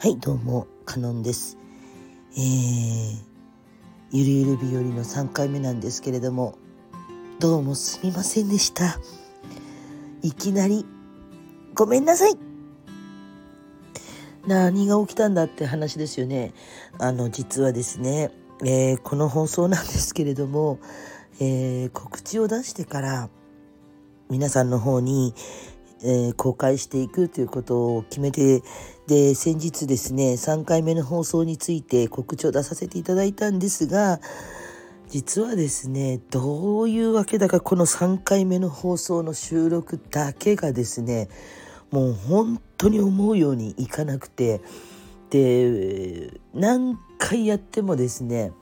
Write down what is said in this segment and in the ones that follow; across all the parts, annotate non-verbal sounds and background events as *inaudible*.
はい、どうも、カノンです。えー、ゆるゆる日和の3回目なんですけれども、どうもすみませんでした。いきなり、ごめんなさい何が起きたんだって話ですよね。あの、実はですね、えーこの放送なんですけれども、えー告知を出してから、皆さんの方に、えー公開していくということを決めてで先日ですね3回目の放送について告知を出させていただいたんですが実はですねどういうわけだかこの3回目の放送の収録だけがですねもう本当に思うようにいかなくてで何回やってもですね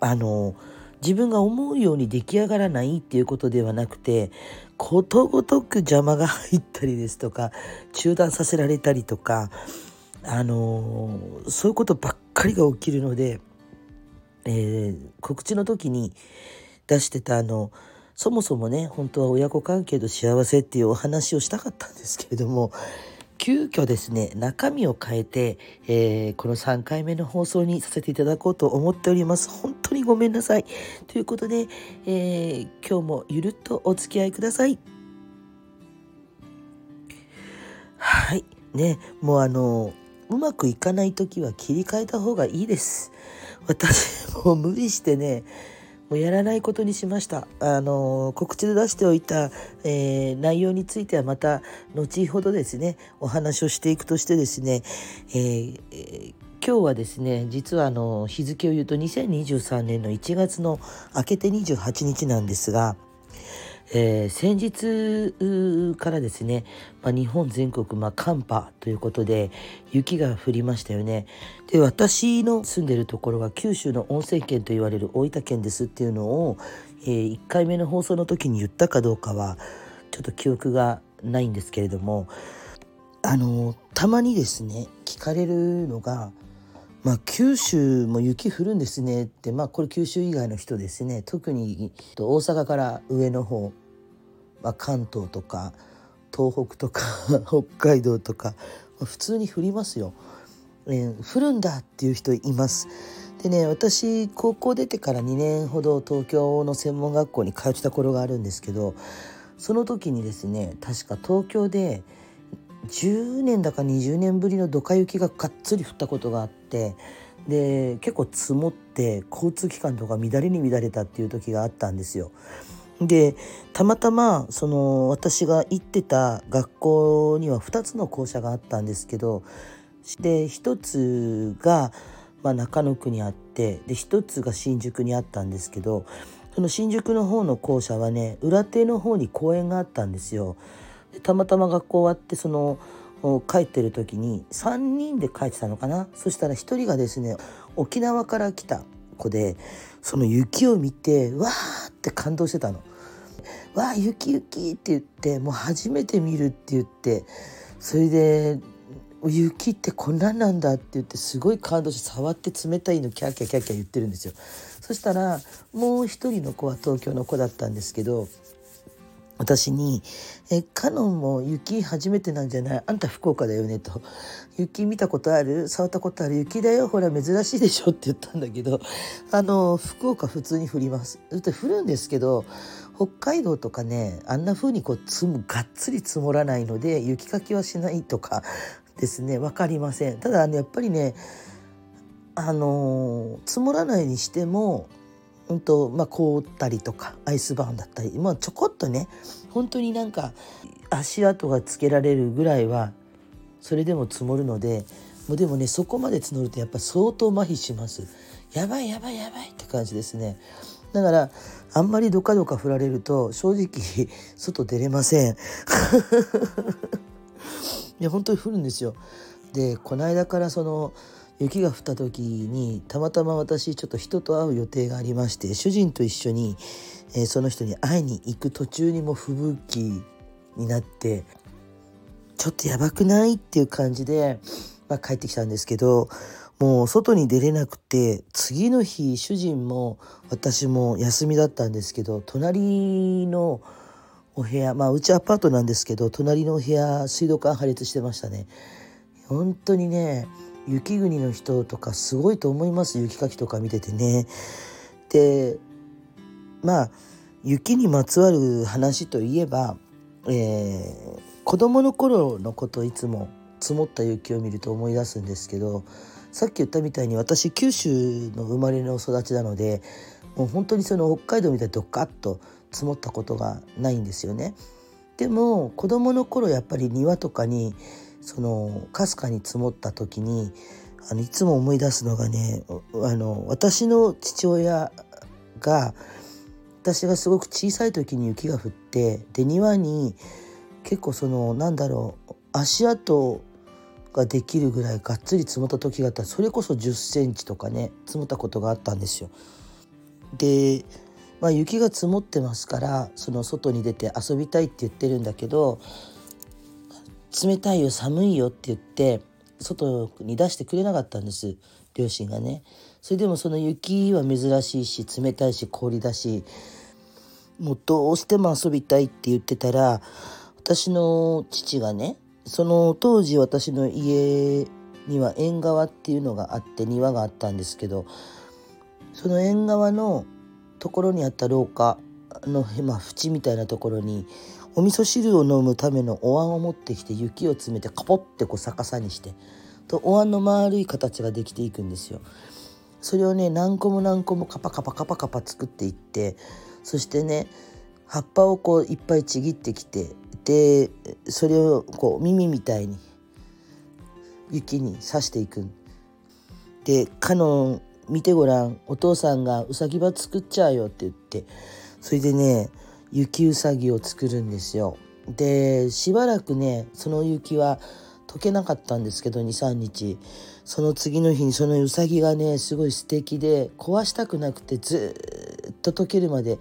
あの自分が思うように出来上がらないっていうことではなくてことごとく邪魔が入ったりですとか中断させられたりとかあのーそういうことばっかりが起きるので、えー告知の時に出してたあのそもそもね本当は親子関係と幸せっていうお話をしたかったんですけれども急遽ですね中身を変えて、えーこの3回目の放送にさせていただこうと思っております。本当にごめんなさい。ということで、えー今日もゆるっとお付き合いください。はい。ねもうあのうまくいかない時は切り替えた方がいいです。私もう無理してねもうやらないことにしました。あの告知で出しておいた、えー内容についてはまた後ほどですねお話をしていくとしてですね、えーえー今日はですね実はあの日付を言うと2023年の1月の明けて28日なんですが、えー先日からですね、まあ、日本全国、まあ、寒波ということで雪が降りましたよね。で私の住んでるところは九州の温泉県と言われる大分県ですっていうのを、え1回目の放送の時に言ったかどうかはちょっと記憶がないんですけれどもあのたまにですね聞かれるのがまあ、九州も雪降るんですねってまあこれ九州以外の人ですね特に大阪から上の方、まあ、関東とか東北とか *laughs* 北海道とか普通に降りますよ、えー降るんだっていう人いますでね私高校出てから2年ほど東京の専門学校に通ってた頃があるんですけどその時にですね確か東京で10年だか20年ぶりのドカ雪ががっつり降ったことがあってで結構積もって交通機関とか乱れに乱れたっていう時があったんですよ。でたまたまその私が行ってた学校には2つの校舎があったんですけどで1つが、まあ、中野区にあってで1つが新宿にあったんですけどその新宿の方の校舎はね裏手の方に公園があったんですよ。たまたま学校終わってその帰ってる時に3人で帰ってたのかな？そしたら1人がですね沖縄から来た子でその雪を見てわーって感動してたの。わあ雪雪って言ってもう初めて見るって言ってそれで雪ってこんなんなんだって言ってすごい感動して触って冷たいのキャーキャーキャーキャー言ってるんですよ。そしたらもう一人の子は東京の子だったんですけど私に「えカノンも雪初めてなんじゃないあんた福岡だよね」と「雪見たことある触ったことある雪だよほら珍しいでしょ」って言ったんだけどあの福岡普通に降ります。だって降るんですけど北海道とかねあんな風にこう積むがっつり積もらないので雪かきはしないとかですね分かりません。ただあのやっぱりねあの積もらないにしてもうんとまあ、凍ったりとかアイスバーンだったり、まあ、ちょこっとね本当になんか足跡がつけられるぐらいはそれでも積もるのでもうでもねそこまで積もるとやっぱ相当麻痺します。やばいやばいやばいって感じですね。だからあんまりドカドカ振られると正直外出れません。いや本当に降るんですよ。でこの間からその雪が降った時にたまたま私ちょっと人と会う予定がありまして主人と一緒に、えーその人に会いに行く途中にも吹雪になってちょっとやばくない？っていう感じで、まあ、帰ってきたんですけどもう外に出れなくて次の日主人も私も休みだったんですけど隣のお部屋まあうちアパートなんですけど隣のお部屋水道管破裂してましたね。本当にね雪国の人とかすごいと思います雪かきとか見ててね。でまあ雪にまつわる話といえば、えー、子供の頃のこといつも積もった雪を見ると思い出すんですけどさっき言ったみたいに私九州の生まれの育ちなのでもう本当にその北海道みたいにドカッと積もったことがないんですよね。でも子供の頃やっぱり庭とかにそのかすかに積もった時にあのいつも思い出すのがねあの私の父親が私がすごく小さい時に雪が降ってで庭に結構そのなんだろう足跡ができるぐらいがっつり積もった時があったらそれこそ1 0センチとかね積もったことがあったんですよ。で、まあ、雪が積もってますからその外に出て遊びたいって言ってるんだけど冷たいよ寒いよって言って外に出してくれなかったんです両親がね。それでもその雪は珍しいし冷たいし氷だしもうどうしても遊びたいって言ってたら私の父がねその当時私の家には縁側っていうのがあって庭があったんですけどその縁側のところにあった廊下の、まあ、縁みたいなところにお味噌汁を飲むためのお椀を持ってきて雪を詰めてカポッてこう逆さにしてとお椀の丸い形ができていくんですよ。それをね何個も何個もカパカパカパカパ作っていってそしてね葉っぱをこういっぱいちぎってきてでそれをこう耳みたいに雪に刺していくで「カノン見てごらんお父さんがうさぎ場作っちゃうよ」って言ってそれでね雪うさぎを作るんですよ。でしばらくねその雪は溶けなかったんですけど23日その次の日にそのうさぎがねすごい素敵で壊したくなくてずっと溶けるまで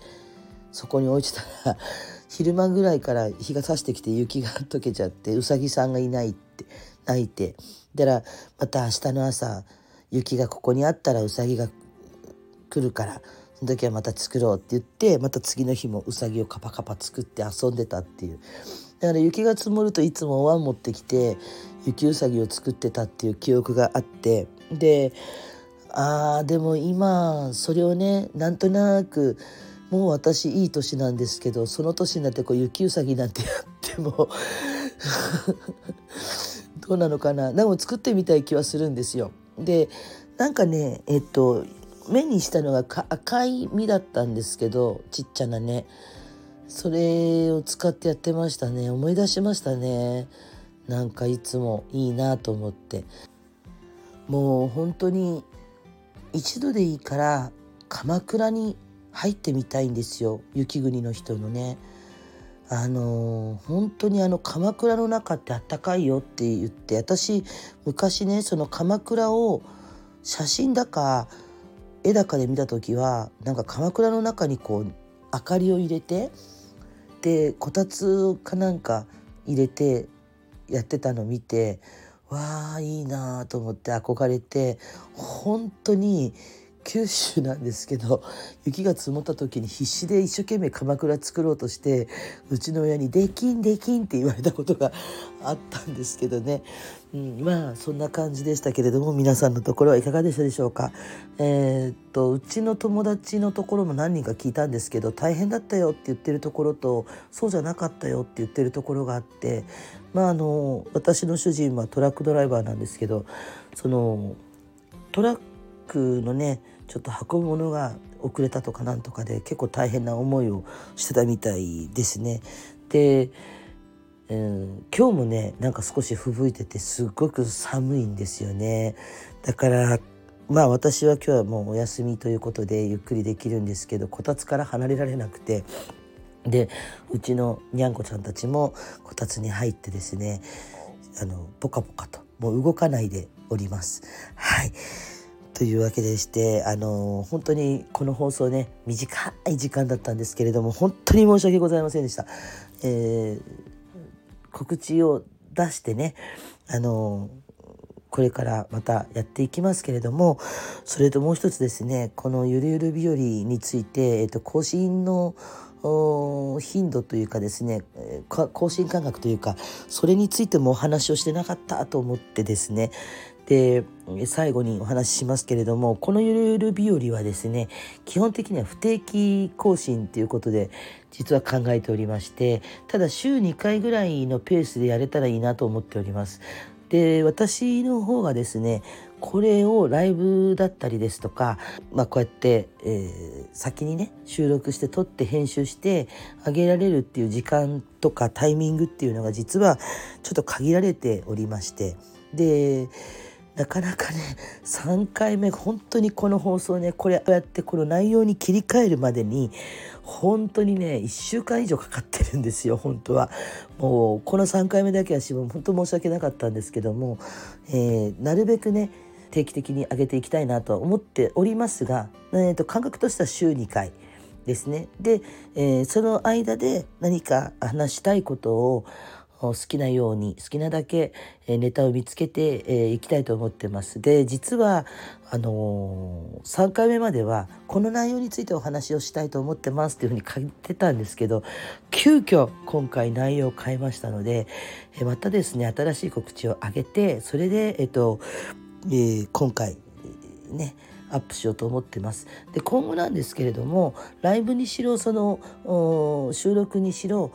そこに置いてたら *laughs* 昼間ぐらいから日が差してきて雪が溶けちゃってうさぎさんがいないって泣いてだからまた明日の朝雪がここにあったらうさぎが来るからその時はまた作ろうって言ってまた次の日もうさぎをカパカパ作って遊んでたっていう。だから雪が積もるといつもお椀持ってきて雪うさぎを作ってたっていう記憶があって。であーでも今それをねなんとなくもう私いい年なんですけどその年になってこう雪うさぎなんてやっても *laughs* どうなのかな。でも作ってみたい気はするんですよ。でなんかねえっと目にしたのが赤い実だったんですけどちっちゃなねそれを使ってやってましたね。思い出しましたね。なんかいつもいいなと思って。もう本当に一度でいいから鎌倉に入ってみたいんですよ。雪国の人のね。あの本当にあの鎌倉の中ってあったかいよって言って私昔ねその鎌倉を写真だか絵だかで見た時はなんか鎌倉の中にこう明かりを入れてでこたつかなんか入れてやってたの見てわあいいなと思って憧れて本当に九州なんですけど雪が積もった時に必死で一生懸命鎌倉作ろうとしてうちの親に「できんできん」って言われたことがあったんですけどね、うん、まあそんな感じでしたけれども皆さんのところはいかがでしたでしょうか？えー、っとうちの友達のところも何人か聞いたんですけど大変だったよって言ってるところとそうじゃなかったよって言ってるところがあってまああの私の主人はトラックドライバーなんですけどそのトラックのねちょっと運ぶものが遅れたとかなんとかで結構大変な思いをしてたみたいですね。で、うん、今日もねなんか少し吹雪いててすっごく寒いんですよね。だからまあ私は今日はもうお休みということでゆっくりできるんですけどこたつから離れられなくてでうちのにゃんこちゃんたちもこたつに入ってですねあのポカポカともう動かないでおります。はいというわけでしてあの本当にこの放送ね短い時間だったんですけれども本当に申し訳ございませんでした。えー、告知を出してねあのこれからまたやっていきますけれどもそれともう一つですねこのゆるゆる日和について、えっと、更新の頻度というかですね更新感覚というかそれについてもお話をしてなかったと思ってですねで最後にお話ししますけれどもこのゆるゆる日和はですね基本的には不定期更新ということで実は考えておりましてただ週2回ぐらいのペースでやれたらいいなと思っております。で私の方がですねこれをライブだったりですとか、まあ、こうやって、えー、先にね収録して撮って編集してあげられるっていう時間とかタイミングっていうのが実はちょっと限られておりましてでなかなかね3回目本当にこの放送ねこれこうやってこの内容に切り替えるまでに本当にね1週間以上かかってるんですよ本当は。もうこの3回目だけは本当申し訳なかったんですけども、えー、なるべくね定期的に上げていきたいなと思っておりますが、えー、と感覚としては週2回ですね。で、えー、その間で何か話したいことを好きなように好きなだけネタを見つけていきたいと思ってます。で実はあのー、3回目まではこの内容についてお話をしたいと思ってますっていうふうに書いてたんですけど急遽今回内容を変えましたのでまたですね新しい告知を上げてそれでえっとえー、今回ねアップしようと思ってます。で今後なんですけれどもライブにしろその収録にしろ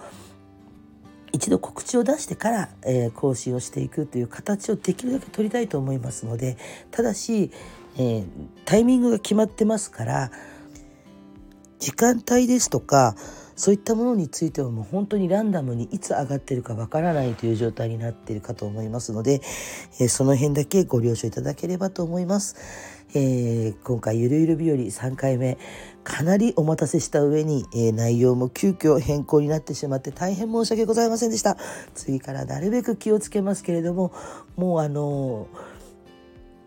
一度告知を出してから、えー、更新をしていくという形をできるだけ取りたいと思いますのでただし、えー、タイミングが決まってますから時間帯ですとかそういったものについてはもう本当にランダムにいつ上がってるかわからないという状態になっているかと思いますので、えー、その辺だけご了承いただければと思います。えー、今回ゆるゆる日和3回目かなりお待たせした上に、えー、内容も急遽変更になってしまって大変申し訳ございませんでした次からなるべく気をつけますけれどももうあの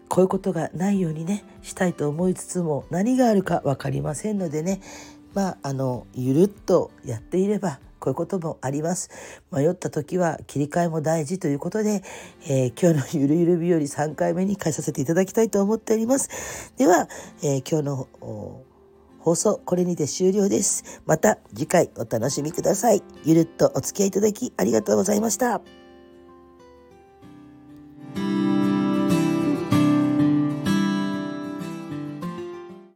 こういうことがないようにねしたいと思いつつも何があるか分かりませんのでねまああのゆるっとやっていればこういうこともあります。迷った時は切り替えも大事ということで、えー、今日のゆるゆる日和3回目に変えさせていただきたいと思っております。では、えー、今日の放送これにて終了です。また次回お楽しみください。ゆるっとお付き合いいただきありがとうございました。